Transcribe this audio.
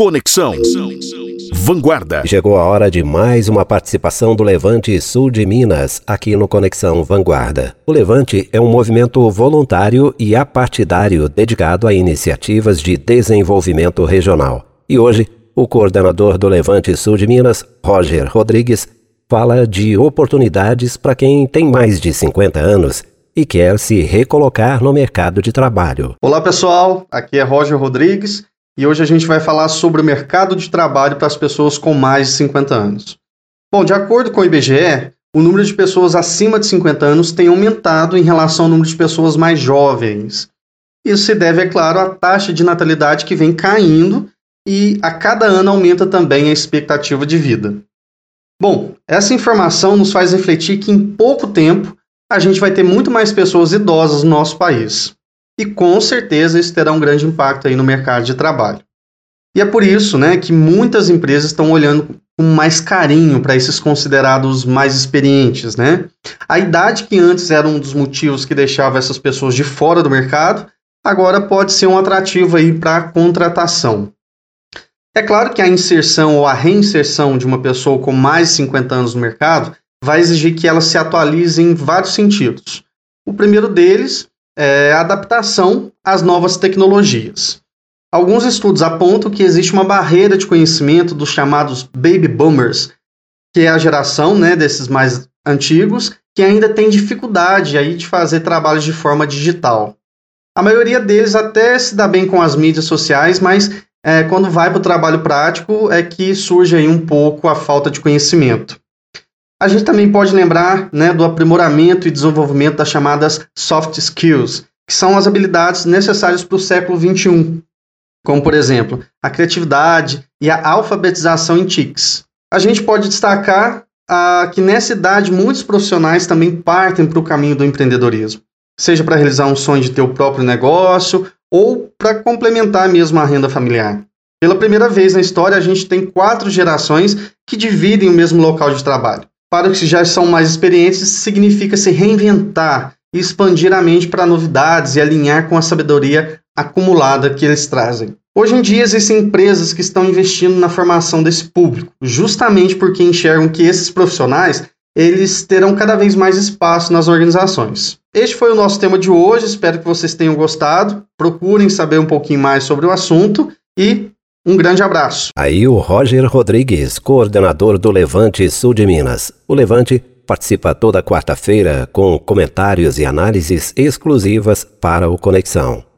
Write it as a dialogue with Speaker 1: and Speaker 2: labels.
Speaker 1: Conexão Vanguarda.
Speaker 2: Chegou a hora de mais uma participação do Levante Sul de Minas aqui no Conexão Vanguarda. O Levante é um movimento voluntário e apartidário dedicado a iniciativas de desenvolvimento regional. E hoje, o coordenador do Levante Sul de Minas, Roger Rodrigues, fala de oportunidades para quem tem mais de 50 anos e quer se recolocar no mercado de trabalho.
Speaker 3: Olá pessoal, aqui é Roger Rodrigues e hoje a gente vai falar sobre o mercado de trabalho para as pessoas com mais de 50 anos. Bom, de acordo com o IBGE, o número de pessoas acima de 50 anos tem aumentado em relação ao número de pessoas mais jovens. Isso se deve, é claro, à taxa de natalidade que vem caindo e a cada ano aumenta também a expectativa de vida. Bom, essa informação nos faz refletir que em pouco tempo a gente vai ter muito mais pessoas idosas no nosso país e com certeza isso terá um grande impacto aí no mercado de trabalho. E é por isso né, que muitas empresas estão olhando com mais carinho para esses considerados mais experientes. Né? A idade que antes era um dos motivos que deixava essas pessoas de fora do mercado, agora pode ser um atrativo para a contratação. É claro que a inserção ou a reinserção de uma pessoa com mais de 50 anos no mercado vai exigir que ela se atualize em vários sentidos. O primeiro deles é, adaptação às novas tecnologias. Alguns estudos apontam que existe uma barreira de conhecimento dos chamados baby boomers, que é a geração né, desses mais antigos, que ainda tem dificuldade aí de fazer trabalhos de forma digital. A maioria deles até se dá bem com as mídias sociais, mas é, quando vai para o trabalho prático é que surge aí um pouco a falta de conhecimento. A gente também pode lembrar né, do aprimoramento e desenvolvimento das chamadas soft skills, que são as habilidades necessárias para o século XXI, como, por exemplo, a criatividade e a alfabetização em TICs. A gente pode destacar ah, que nessa idade muitos profissionais também partem para o caminho do empreendedorismo, seja para realizar um sonho de ter o próprio negócio ou para complementar mesmo a renda familiar. Pela primeira vez na história, a gente tem quatro gerações que dividem o mesmo local de trabalho. Para os que já são mais experientes, significa se reinventar e expandir a mente para novidades e alinhar com a sabedoria acumulada que eles trazem. Hoje em dia existem empresas que estão investindo na formação desse público, justamente porque enxergam que esses profissionais eles terão cada vez mais espaço nas organizações. Este foi o nosso tema de hoje, espero que vocês tenham gostado. Procurem saber um pouquinho mais sobre o assunto e um grande abraço.
Speaker 2: Aí o Roger Rodrigues, coordenador do Levante Sul de Minas. O Levante participa toda quarta-feira com comentários e análises exclusivas para o Conexão.